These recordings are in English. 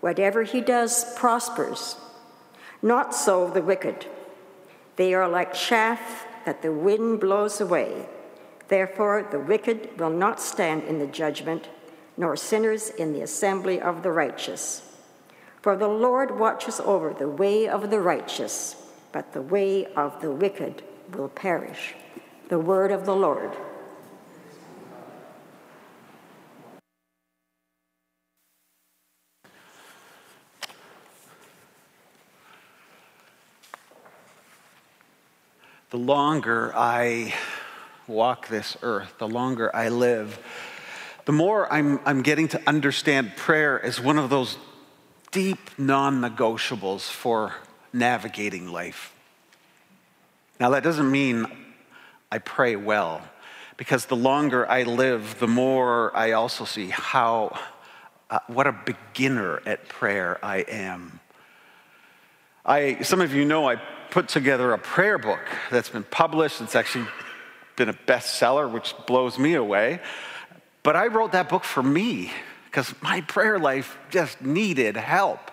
Whatever he does prospers. Not so the wicked. They are like chaff that the wind blows away. Therefore, the wicked will not stand in the judgment, nor sinners in the assembly of the righteous. For the Lord watches over the way of the righteous, but the way of the wicked will perish. The word of the Lord. The longer I walk this earth, the longer I live, the more I'm, I'm getting to understand prayer as one of those deep non negotiables for navigating life. Now, that doesn't mean I pray well, because the longer I live, the more I also see how, uh, what a beginner at prayer I am. I, some of you know I put together a prayer book that's been published. It's actually been a bestseller, which blows me away. But I wrote that book for me because my prayer life just needed help.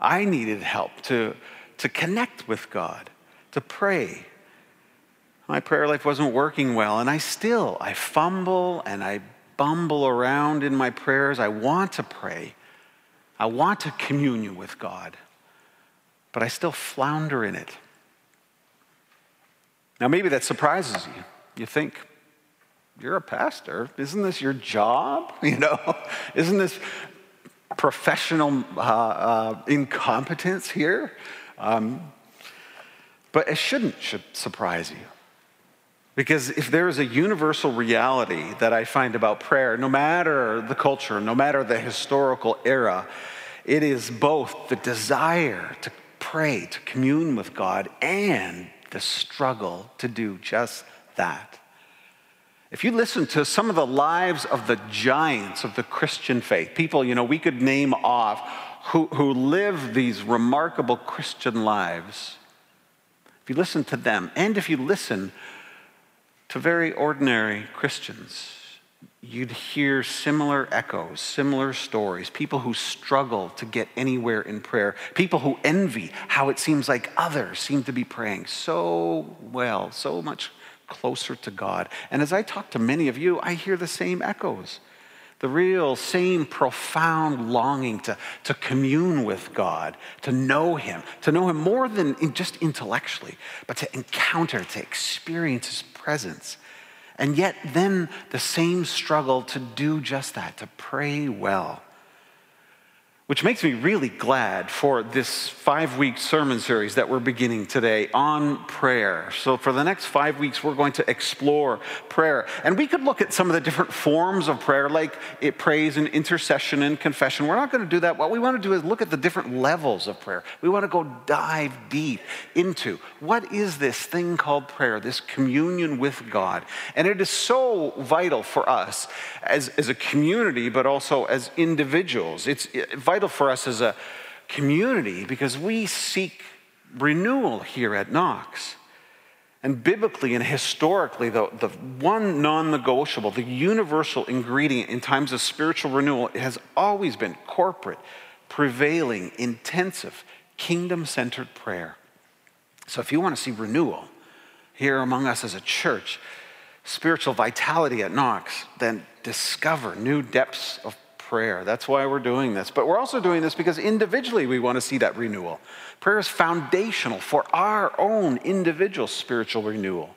I needed help to, to connect with God, to pray. My prayer life wasn't working well, and I still, I fumble and I bumble around in my prayers. I want to pray. I want to communion with God but I still flounder in it. Now, maybe that surprises you. You think, you're a pastor. Isn't this your job? You know, isn't this professional uh, uh, incompetence here? Um, but it shouldn't should surprise you. Because if there is a universal reality that I find about prayer, no matter the culture, no matter the historical era, it is both the desire to pray, to commune with God, and the struggle to do just that. If you listen to some of the lives of the giants of the Christian faith, people, you know, we could name off who, who live these remarkable Christian lives, if you listen to them, and if you listen to very ordinary Christians, you'd hear similar echoes, similar stories, people who struggle to get anywhere in prayer, people who envy how it seems like others seem to be praying so well, so much closer to God. And as I talk to many of you, I hear the same echoes. The real, same profound longing to, to commune with God, to know Him, to know Him more than just intellectually, but to encounter, to experience His presence. And yet, then the same struggle to do just that, to pray well. Which makes me really glad for this five week sermon series that we're beginning today on prayer. So, for the next five weeks, we're going to explore prayer. And we could look at some of the different forms of prayer, like it praise and intercession and confession. We're not going to do that. What we want to do is look at the different levels of prayer. We want to go dive deep into what is this thing called prayer, this communion with God. And it is so vital for us as, as a community, but also as individuals. It's vital for us as a community because we seek renewal here at Knox. And biblically and historically, the, the one non negotiable, the universal ingredient in times of spiritual renewal has always been corporate, prevailing, intensive, kingdom centered prayer. So if you want to see renewal here among us as a church, spiritual vitality at Knox, then discover new depths of prayer. That's why we're doing this. But we're also doing this because individually we want to see that renewal. Prayer is foundational for our own individual spiritual renewal.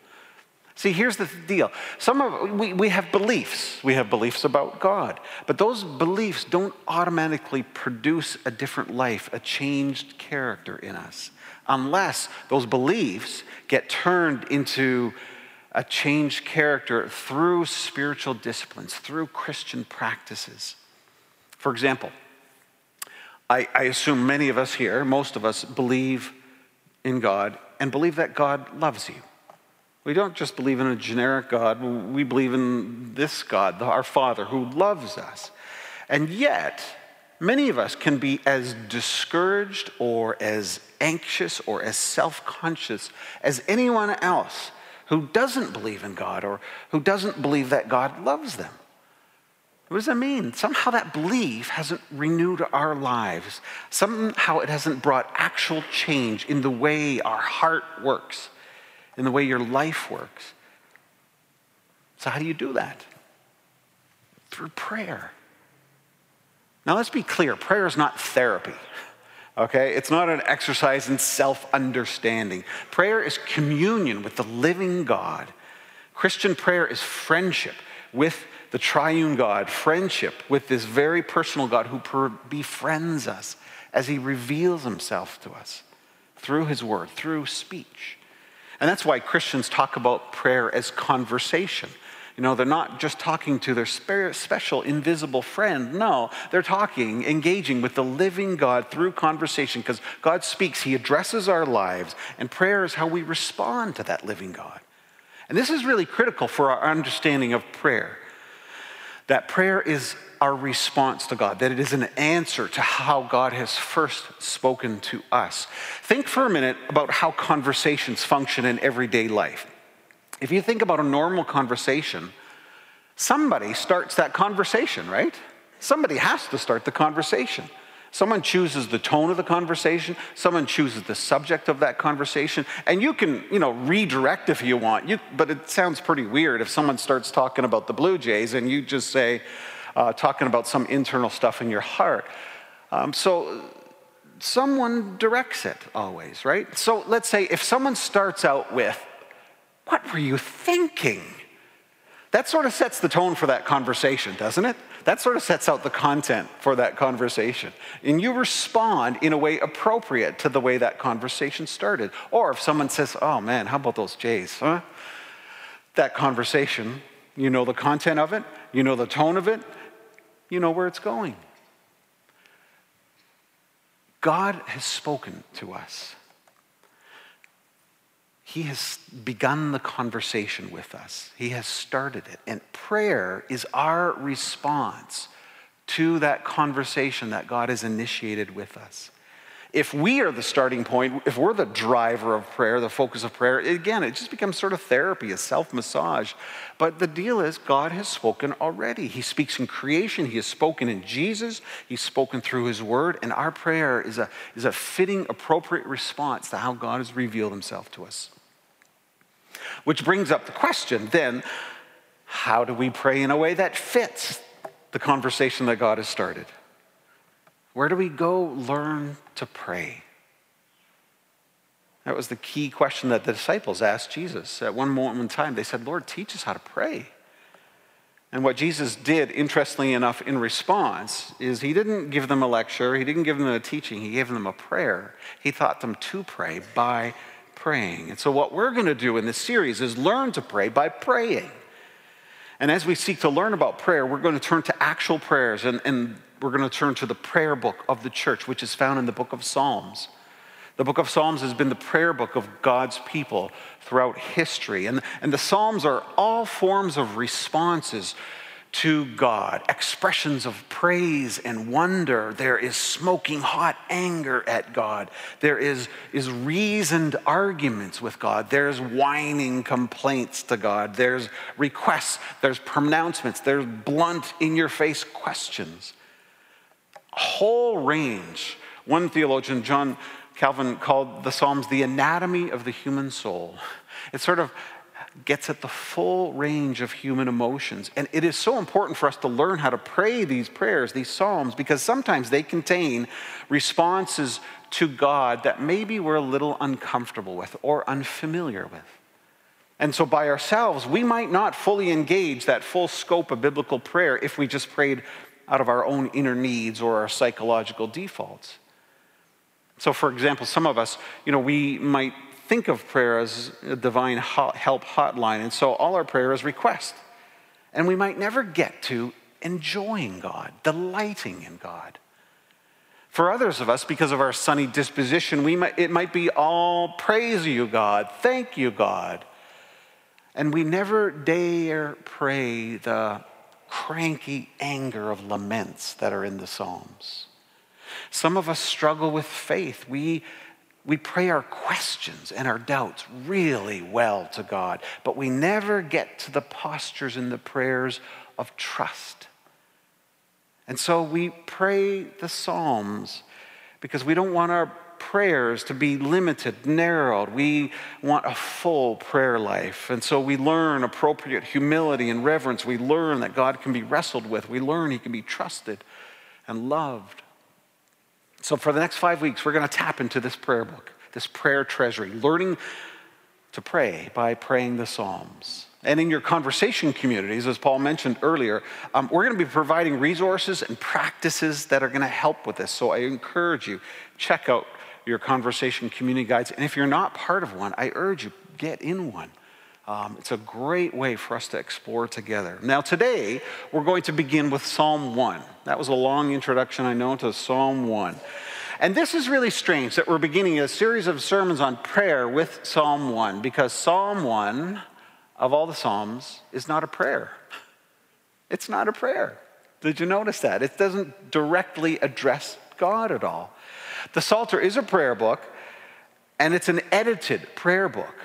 See, here's the deal. Some of we, we have beliefs. We have beliefs about God. But those beliefs don't automatically produce a different life, a changed character in us, unless those beliefs get turned into a changed character through spiritual disciplines, through Christian practices. For example, I, I assume many of us here, most of us, believe in God and believe that God loves you. We don't just believe in a generic God, we believe in this God, our Father, who loves us. And yet, many of us can be as discouraged or as anxious or as self conscious as anyone else who doesn't believe in God or who doesn't believe that God loves them. What does that mean? Somehow that belief hasn't renewed our lives. Somehow it hasn't brought actual change in the way our heart works, in the way your life works. So, how do you do that? Through prayer. Now, let's be clear prayer is not therapy. Okay? It's not an exercise in self understanding. Prayer is communion with the living God. Christian prayer is friendship with the triune God, friendship with this very personal God who befriends us as he reveals himself to us through his word, through speech. And that's why Christians talk about prayer as conversation. You know, they're not just talking to their special invisible friend. No, they're talking, engaging with the living God through conversation because God speaks, He addresses our lives, and prayer is how we respond to that living God. And this is really critical for our understanding of prayer that prayer is our response to God, that it is an answer to how God has first spoken to us. Think for a minute about how conversations function in everyday life. If you think about a normal conversation, somebody starts that conversation, right? Somebody has to start the conversation. Someone chooses the tone of the conversation, someone chooses the subject of that conversation, and you can, you know, redirect if you want. You, but it sounds pretty weird if someone starts talking about the Blue Jays and you just say, uh, talking about some internal stuff in your heart. Um, so someone directs it always, right? So let's say if someone starts out with, What were you thinking? That sort of sets the tone for that conversation, doesn't it? That sort of sets out the content for that conversation. And you respond in a way appropriate to the way that conversation started. Or if someone says, oh man, how about those Jays, huh? That conversation, you know the content of it, you know the tone of it, you know where it's going. God has spoken to us. He has begun the conversation with us. He has started it. And prayer is our response to that conversation that God has initiated with us. If we are the starting point, if we're the driver of prayer, the focus of prayer, again, it just becomes sort of therapy, a self massage. But the deal is, God has spoken already. He speaks in creation, He has spoken in Jesus, He's spoken through His word, and our prayer is a, is a fitting, appropriate response to how God has revealed Himself to us. Which brings up the question then how do we pray in a way that fits the conversation that God has started? Where do we go learn to pray? That was the key question that the disciples asked Jesus. At one moment in time, they said, Lord, teach us how to pray. And what Jesus did, interestingly enough, in response, is he didn't give them a lecture, he didn't give them a teaching, he gave them a prayer. He taught them to pray by praying. And so, what we're going to do in this series is learn to pray by praying. And as we seek to learn about prayer, we're going to turn to actual prayers and, and we're going to turn to the prayer book of the church, which is found in the book of Psalms. The book of Psalms has been the prayer book of God's people throughout history. And, and the Psalms are all forms of responses to God, expressions of praise and wonder. There is smoking hot anger at God. There is, is reasoned arguments with God. There's whining complaints to God. There's requests. There's pronouncements. There's blunt, in your face questions. A whole range. One theologian, John Calvin, called the Psalms the anatomy of the human soul. It's sort of gets at the full range of human emotions. And it is so important for us to learn how to pray these prayers, these psalms, because sometimes they contain responses to God that maybe we're a little uncomfortable with or unfamiliar with. And so, by ourselves, we might not fully engage that full scope of biblical prayer if we just prayed out of our own inner needs or our psychological defaults. So, for example, some of us, you know, we might think of prayer as a divine help hotline. And so all our prayer is request. And we might never get to enjoying God, delighting in God. For others of us, because of our sunny disposition, we might, it might be all praise you, God, thank you, God. And we never dare pray the cranky anger of laments that are in the Psalms. Some of us struggle with faith. We, we pray our questions and our doubts really well to God, but we never get to the postures in the prayers of trust. And so we pray the Psalms because we don't want our prayers to be limited, narrowed. We want a full prayer life. And so we learn appropriate humility and reverence. We learn that God can be wrestled with. We learn He can be trusted and loved. So for the next five weeks, we're going to tap into this prayer book, this prayer treasury, learning to pray by praying the Psalms. And in your conversation communities, as Paul mentioned earlier, um, we're going to be providing resources and practices that are going to help with this. So I encourage you, check out your conversation community guides. And if you're not part of one, I urge you, get in one. Um, it's a great way for us to explore together. Now, today, we're going to begin with Psalm 1. That was a long introduction, I know, to Psalm 1. And this is really strange that we're beginning a series of sermons on prayer with Psalm 1, because Psalm 1, of all the Psalms, is not a prayer. It's not a prayer. Did you notice that? It doesn't directly address God at all. The Psalter is a prayer book, and it's an edited prayer book.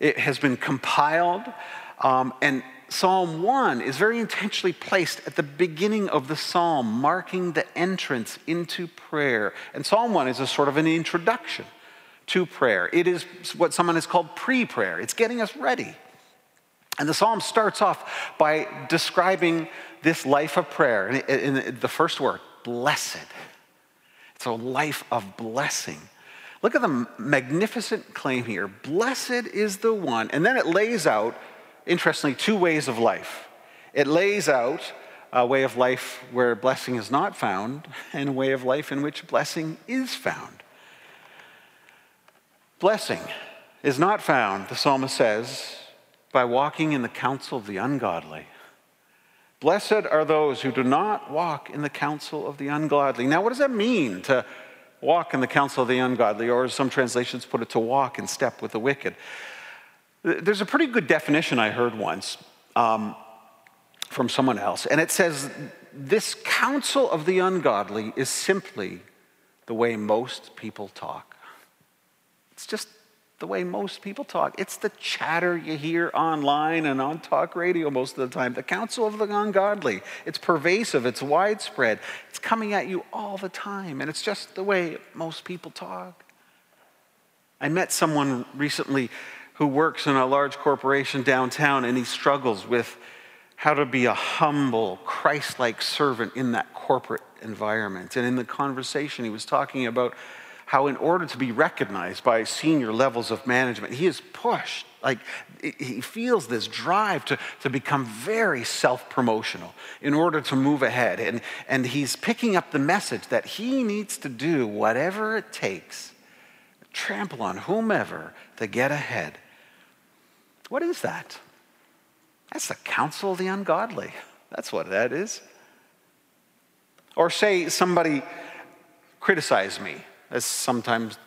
It has been compiled, um, and Psalm 1 is very intentionally placed at the beginning of the psalm, marking the entrance into prayer. And Psalm 1 is a sort of an introduction to prayer. It is what someone has called pre prayer, it's getting us ready. And the psalm starts off by describing this life of prayer. In the first word, blessed. It's a life of blessing. Look at the magnificent claim here. Blessed is the one. And then it lays out, interestingly, two ways of life. It lays out a way of life where blessing is not found, and a way of life in which blessing is found. Blessing is not found, the psalmist says, by walking in the counsel of the ungodly Blessed are those who do not walk in the counsel of the ungodly. Now, what does that mean to walk in the counsel of the ungodly? Or, as some translations put it, to walk in step with the wicked. There's a pretty good definition I heard once um, from someone else, and it says this counsel of the ungodly is simply the way most people talk. It's just the way most people talk. It's the chatter you hear online and on talk radio most of the time. The counsel of the ungodly. It's pervasive, it's widespread, it's coming at you all the time, and it's just the way most people talk. I met someone recently who works in a large corporation downtown, and he struggles with how to be a humble, Christ like servant in that corporate environment. And in the conversation, he was talking about how, in order to be recognized by senior levels of management, he is pushed. Like he feels this drive to, to become very self promotional in order to move ahead. And, and he's picking up the message that he needs to do whatever it takes, trample on whomever to get ahead. What is that? That's the counsel of the ungodly. That's what that is. Or say somebody criticized me as sometimes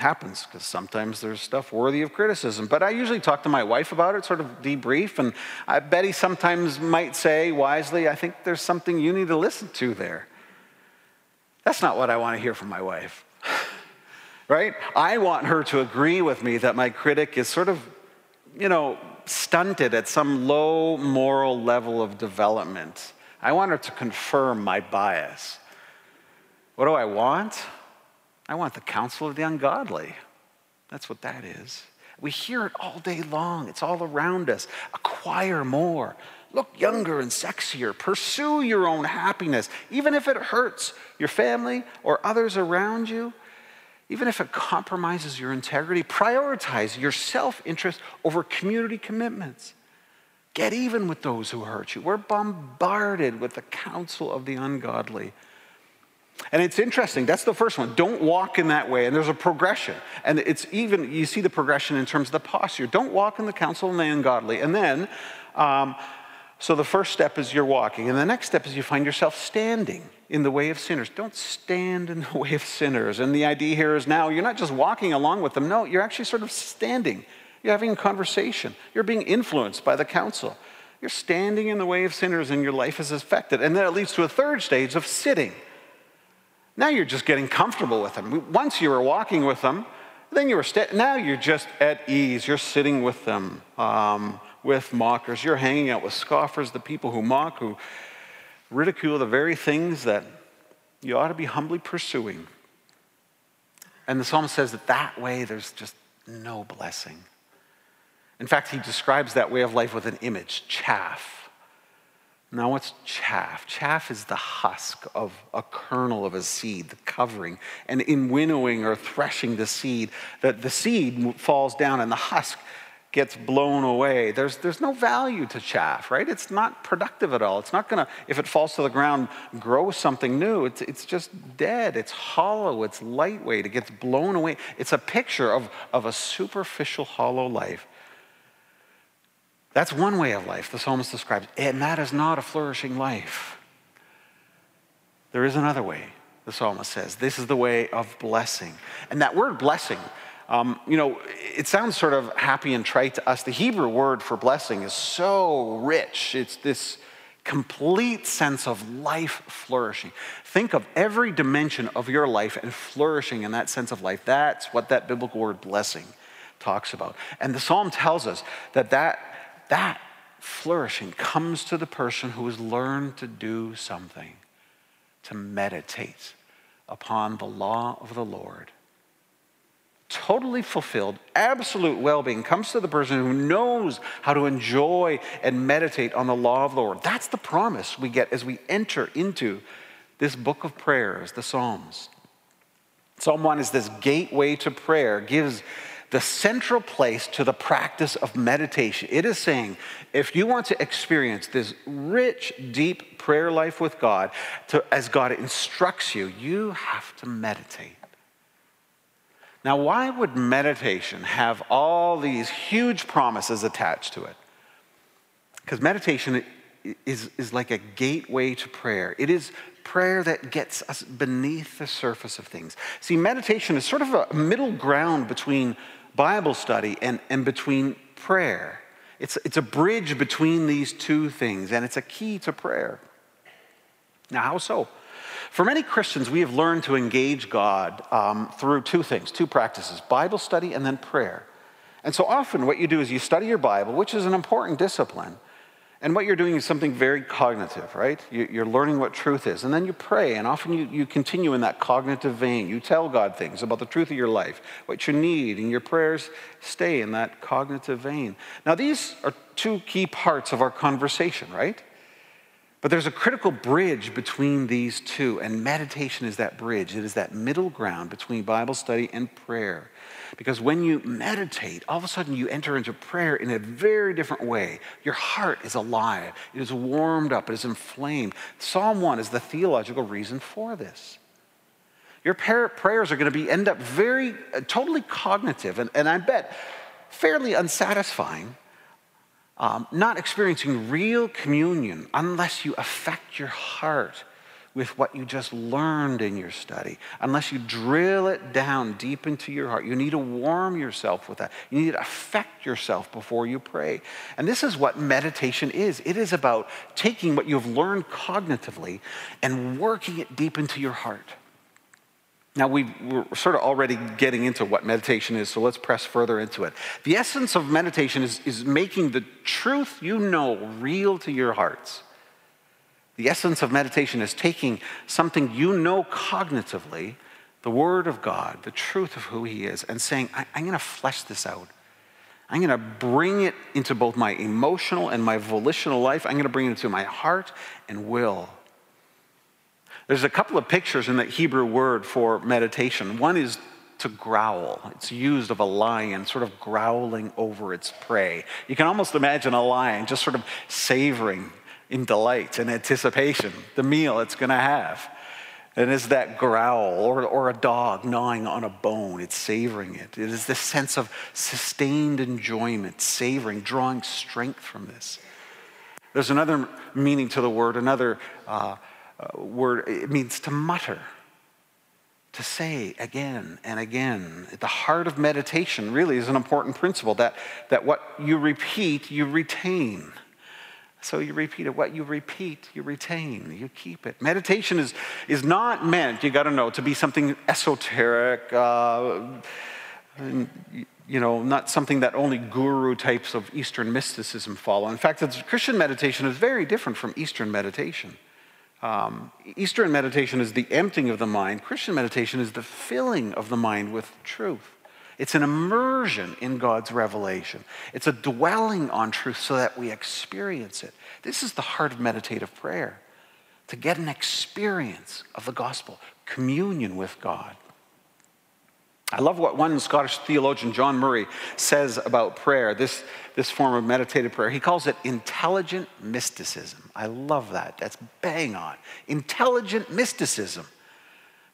happens because sometimes there's stuff worthy of criticism. But I usually talk to my wife about it, sort of debrief, and I bet he sometimes might say wisely, I think there's something you need to listen to there. That's not what I want to hear from my wife. right? I want her to agree with me that my critic is sort of, you know, stunted at some low moral level of development. I want her to confirm my bias. What do I want? I want the counsel of the ungodly. That's what that is. We hear it all day long, it's all around us. Acquire more. Look younger and sexier. Pursue your own happiness, even if it hurts your family or others around you. Even if it compromises your integrity, prioritize your self interest over community commitments. Get even with those who hurt you. We're bombarded with the counsel of the ungodly. And it's interesting. That's the first one. Don't walk in that way. And there's a progression. And it's even, you see the progression in terms of the posture. Don't walk in the counsel of the ungodly. And then, um, So the first step is you're walking, and the next step is you find yourself standing in the way of sinners. Don't stand in the way of sinners. And the idea here is now you're not just walking along with them, no, you're actually sort of standing. You're having a conversation. You're being influenced by the counsel. You're standing in the way of sinners and your life is affected. And then it leads to a third stage of sitting. Now you're just getting comfortable with them. Once you were walking with them, then you were sta- now you're just at ease. You're sitting with them, um, with mockers. You're hanging out with scoffers, the people who mock, who ridicule the very things that you ought to be humbly pursuing. And the psalmist says that that way there's just no blessing. In fact, he describes that way of life with an image chaff. Now, what's chaff? Chaff is the husk of a kernel of a seed, the covering. And in winnowing or threshing the seed, that the seed falls down and the husk gets blown away. There's, there's no value to chaff, right? It's not productive at all. It's not going to, if it falls to the ground, grow something new. It's, it's just dead. It's hollow. It's lightweight. It gets blown away. It's a picture of, of a superficial, hollow life that's one way of life the psalmist describes, and that is not a flourishing life. There is another way, the psalmist says. This is the way of blessing. And that word blessing, um, you know, it sounds sort of happy and trite to us. The Hebrew word for blessing is so rich. It's this complete sense of life flourishing. Think of every dimension of your life and flourishing in that sense of life. That's what that biblical word blessing talks about. And the psalm tells us that that that flourishing comes to the person who has learned to do something, to meditate upon the law of the Lord. Totally fulfilled, absolute well being comes to the person who knows how to enjoy and meditate on the law of the Lord. That's the promise we get as we enter into this book of prayers, the Psalms. Psalm 1 is this gateway to prayer, gives the central place to the practice of meditation. It is saying, if you want to experience this rich, deep prayer life with God, to, as God instructs you, you have to meditate. Now, why would meditation have all these huge promises attached to it? Because meditation is, is like a gateway to prayer. It is prayer that gets us beneath the surface of things. See, meditation is sort of a middle ground between Bible study and, and between prayer. It's, it's a bridge between these two things, and it's a key to prayer. Now, how so? For many Christians, we have learned to engage God um, through two things, two practices Bible study and then prayer. And so often, what you do is you study your Bible, which is an important discipline. And what you're doing is something very cognitive, right? You're learning what truth is. And then you pray, and often you, you continue in that cognitive vein. You tell God things about the truth of your life, what you need, and your prayers stay in that cognitive vein. Now, these are two key parts of our conversation, right? But there's a critical bridge between these two, and meditation is that bridge. It is that middle ground between Bible study and prayer. Because when you meditate, all of a sudden you enter into prayer in a very different way. Your heart is alive, it is warmed up, it is inflamed. Psalm 1 is the theological reason for this. Your prayers are going to be end up very, uh, totally cognitive, and, and I bet fairly unsatisfying. Um, not experiencing real communion unless you affect your heart with what you just learned in your study, unless you drill it down deep into your heart. You need to warm yourself with that. You need to affect yourself before you pray. And this is what meditation is it is about taking what you've learned cognitively and working it deep into your heart. Now, we are sort of already getting into what meditation is, so let's press further into it. The essence of meditation is, is making the truth you know real to your hearts. The essence of meditation is taking something you know cognitively, the Word of God, the truth of who He is, and saying, I- am going to flesh this out. I'm going to bring it into both my emotional and my volitional life. I'm going to bring it into my heart and will. There's a couple of pictures in that Hebrew word for meditation. One is to growl. It's used of a lion sort of growling over its prey. You can almost imagine a lion just sort of savoring in delight and anticipation, the meal it's going to have. And is that growl or, or a dog gnawing on a bone, it's savoring it. It is this sense of sustained enjoyment, savoring, drawing strength from this. There's another meaning to the word, another uh, uh, word. It means to mutter, to say again and again. At The heart of meditation really is an important principle that, that what you repeat, you retain. So you repeat it. What you repeat, you retain. You keep it. Meditation is, is not meant, you got to know, to be something esoteric, uh, you know, not something that only guru types of Eastern mysticism follow. In fact, Christian meditation is very different from Eastern meditation. Um, Eastern meditation is the emptying of the mind. Christian meditation is the filling of the mind with truth. It's an immersion in God's revelation. It's a dwelling on truth so that we experience it. This is the heart of meditative prayer to get an experience of the gospel, communion with God. I love what one Scottish theologian, John Murray, says about prayer, this, this form of meditative prayer. He calls it intelligent mysticism. I love that. That's bang on. Intelligent mysticism.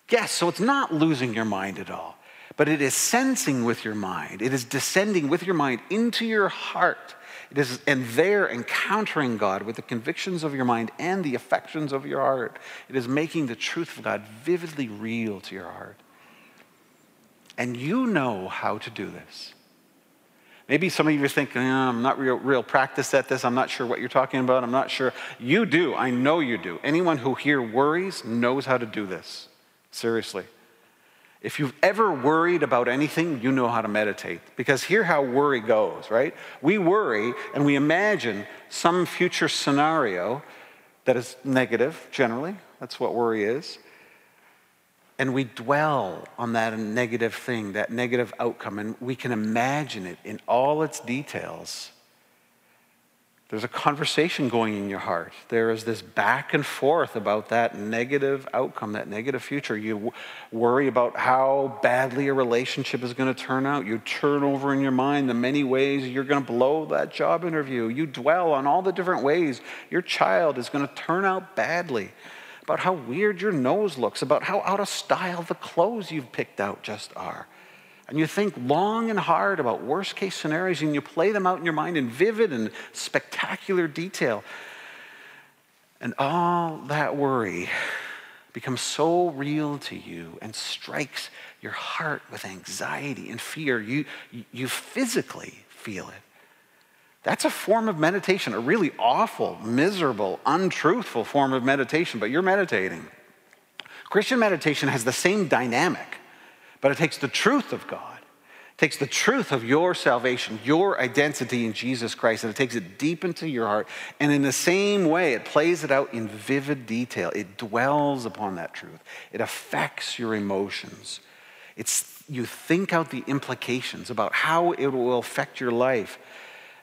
Yes, so it's not losing your mind at all but it is sensing with your mind. It is descending with your mind into your heart. It is, and there encountering God with the convictions of your mind and the affections of your heart. It is making the truth of God vividly real to your heart. And you know how to do this. Maybe some of you are thinking, oh, I'm not real, real practice at this. I'm not sure what you're talking about. I'm not sure. You do. I know you do. Anyone who here worries knows how to do this. Seriously. If you've ever worried about anything, you know how to meditate. Because here how worry goes, right? We worry and we imagine some future scenario that is negative, generally. That's what worry is. And we dwell on that negative thing, that negative outcome, and we can imagine it in all its details. There's a conversation going in your heart. There is this back and forth about that negative outcome, that negative future. You w- worry about how badly a relationship is going to turn out. You turn over in your mind the many ways you're going to blow that job interview. You dwell on all the different ways your child is going to turn out badly, about how weird your nose looks, about how out of style the clothes you've picked out just are and you think long and hard about worst case scenarios and you play them out in your mind in vivid and spectacular detail. And all that worry becomes so real to you and strikes your heart with anxiety and fear. You, you physically feel it. That's a form of meditation, a really awful, miserable, untruthful form of meditation, but you're meditating. Christian meditation has the same dynamic. But it takes the truth of God, it takes the truth of your salvation, your identity in Jesus Christ, and it takes it deep into your heart. And in the same way, it plays it out in vivid detail. It dwells upon that truth, it affects your emotions. It's, you think out the implications about how it will affect your life.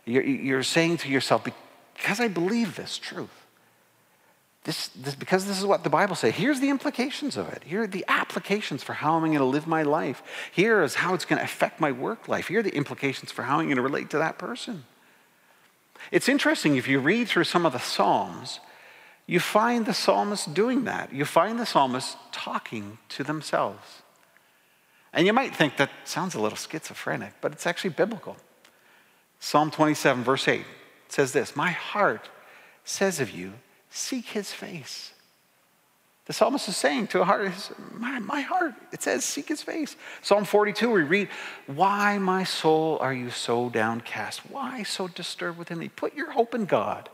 You're, you're saying to yourself, because I believe this truth, this, this, because this is what the Bible says. Here's the implications of it. Here are the applications for how I'm going to live my life. Here is how it's going to affect my work life. Here are the implications for how I'm going to relate to that person. It's interesting if you read through some of the Psalms, you find the psalmist doing that. You find the psalmist talking to themselves. And you might think that sounds a little schizophrenic, but it's actually biblical. Psalm 27, verse 8 says this My heart says of you, Seek his face. The psalmist is saying to a heart, my, my heart, it says, seek his face. Psalm 42, we read, Why, my soul, are you so downcast? Why so disturbed within me? Put your hope in God.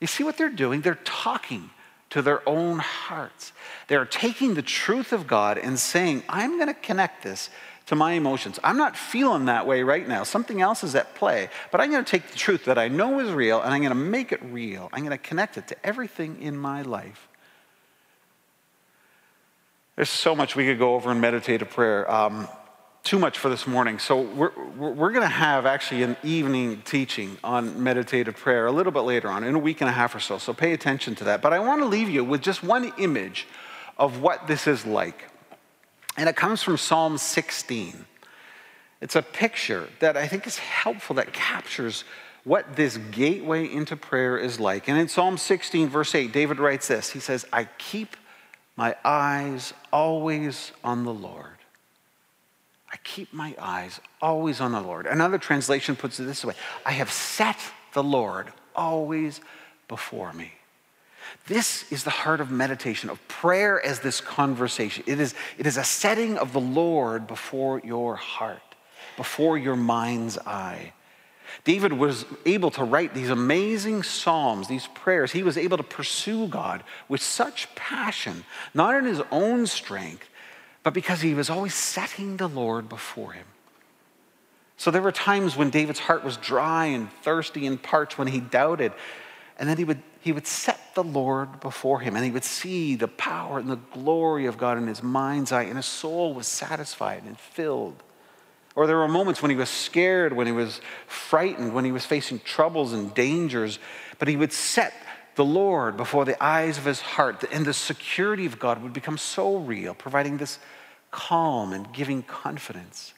You see what they're doing? They're talking to their own hearts. They're taking the truth of God and saying, I'm going to connect this to my emotions. I'm not feeling that way right now. Something else is at play. But I'm going to take the truth that I know is real and I'm going to make it real. I'm going to connect it to everything in my life. There's so much we could go over in meditative prayer. Um, too much for this morning. So we're, we're going to have actually an evening teaching on meditative prayer a little bit later on, in a week and a half or so. So pay attention to that. But I want to leave you with just one image of what this is like. And it comes from Psalm 16. It's a picture that I think is helpful that captures what this gateway into prayer is like. And in Psalm 16, verse 8, David writes this He says, I keep my eyes always on the Lord. I keep my eyes always on the Lord. Another translation puts it this way I have set the Lord always before me. This is the heart of meditation, of prayer as this conversation. It is, it is a setting of the Lord before your heart, before your mind's eye. David was able to write these amazing psalms, these prayers. He was able to pursue God with such passion, not in his own strength, but because he was always setting the Lord before him. So there were times when David's heart was dry and thirsty and parched when he doubted. And then he would, he would set the Lord before him and he would see the power and the glory of God in his mind's eye, and his soul was satisfied and filled. Or there were moments when he was scared, when he was frightened, when he was facing troubles and dangers, but he would set the Lord before the eyes of his heart, and the security of God would become so real, providing this calm and giving confidence.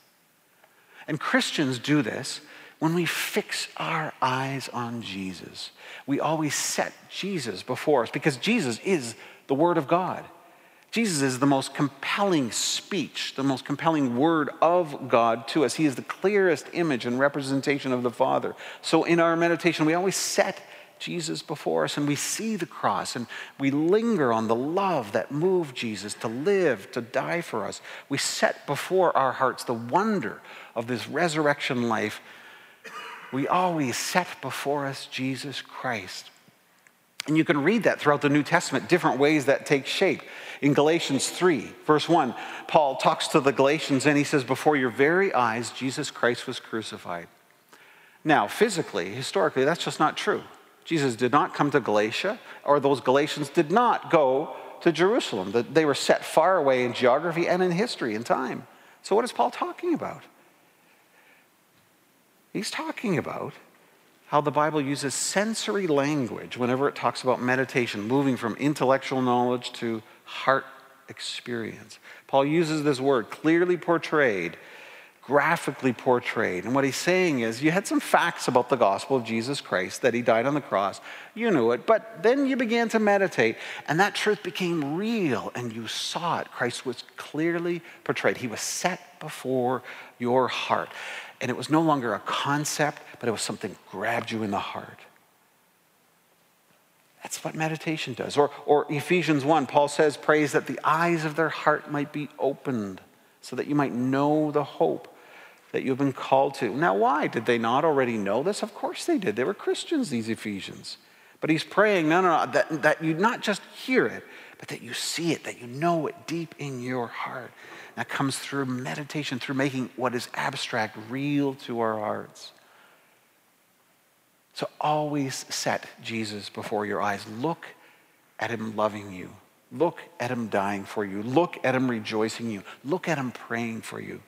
And Christians do this when we fix our eyes on Jesus. We always set Jesus before us because Jesus is the Word of God. Jesus is the most compelling speech, the most compelling word of God to us. He is the clearest image and representation of the Father. So in our meditation, we always set Jesus before us and we see the cross and we linger on the love that moved Jesus to live, to die for us. We set before our hearts the wonder of this resurrection life. We always set before us Jesus Christ. And you can read that throughout the New Testament, different ways that take shape. In Galatians 3, verse 1, Paul talks to the Galatians and he says, Before your very eyes, Jesus Christ was crucified. Now, physically, historically, that's just not true. Jesus did not come to Galatia, or those Galatians did not go to Jerusalem. They were set far away in geography and in history and time. So, what is Paul talking about? He's talking about how the Bible uses sensory language whenever it talks about meditation, moving from intellectual knowledge to heart experience. Paul uses this word clearly portrayed, graphically portrayed. And what he's saying is you had some facts about the gospel of Jesus Christ, that he died on the cross. You knew it, but then you began to meditate, and that truth became real, and you saw it. Christ was clearly portrayed, he was set before your heart. And it was no longer a concept, but it was something grabbed you in the heart. That's what meditation does. Or, or Ephesians 1, Paul says, prays that the eyes of their heart might be opened so that you might know the hope that you've been called to. Now, why? Did they not already know this? Of course they did. They were Christians, these Ephesians. But he's praying, no, no, no, that, that you not just hear it, but that you see it, that you know it deep in your heart. That comes through meditation, through making what is abstract real to our hearts. So always set Jesus before your eyes. Look at him loving you. Look at him dying for you. Look at him rejoicing you. Look at him praying for you.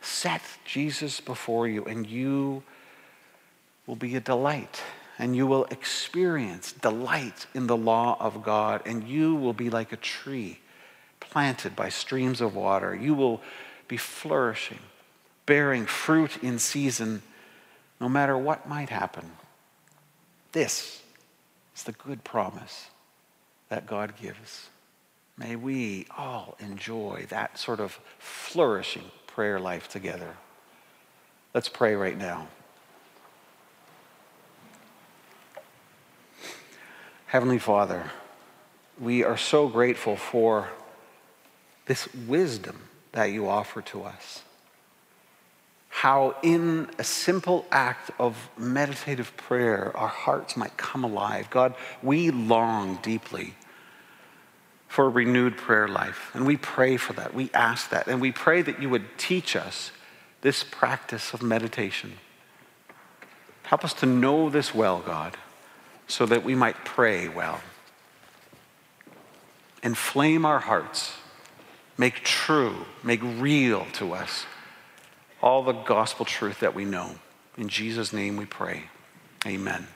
Set Jesus before you, and you will be a delight. And you will experience delight in the law of God, and you will be like a tree planted by streams of water. You will be flourishing, bearing fruit in season, no matter what might happen. This is the good promise that God gives. May we all enjoy that sort of flourishing prayer life together. Let's pray right now. Heavenly Father, we are so grateful for this wisdom that you offer to us. How, in a simple act of meditative prayer, our hearts might come alive. God, we long deeply for a renewed prayer life, and we pray for that. We ask that, and we pray that you would teach us this practice of meditation. Help us to know this well, God, so that we might pray well. Inflame our hearts make true, make real to us all the gospel truth that we know. In Jesus' name we pray. Amen.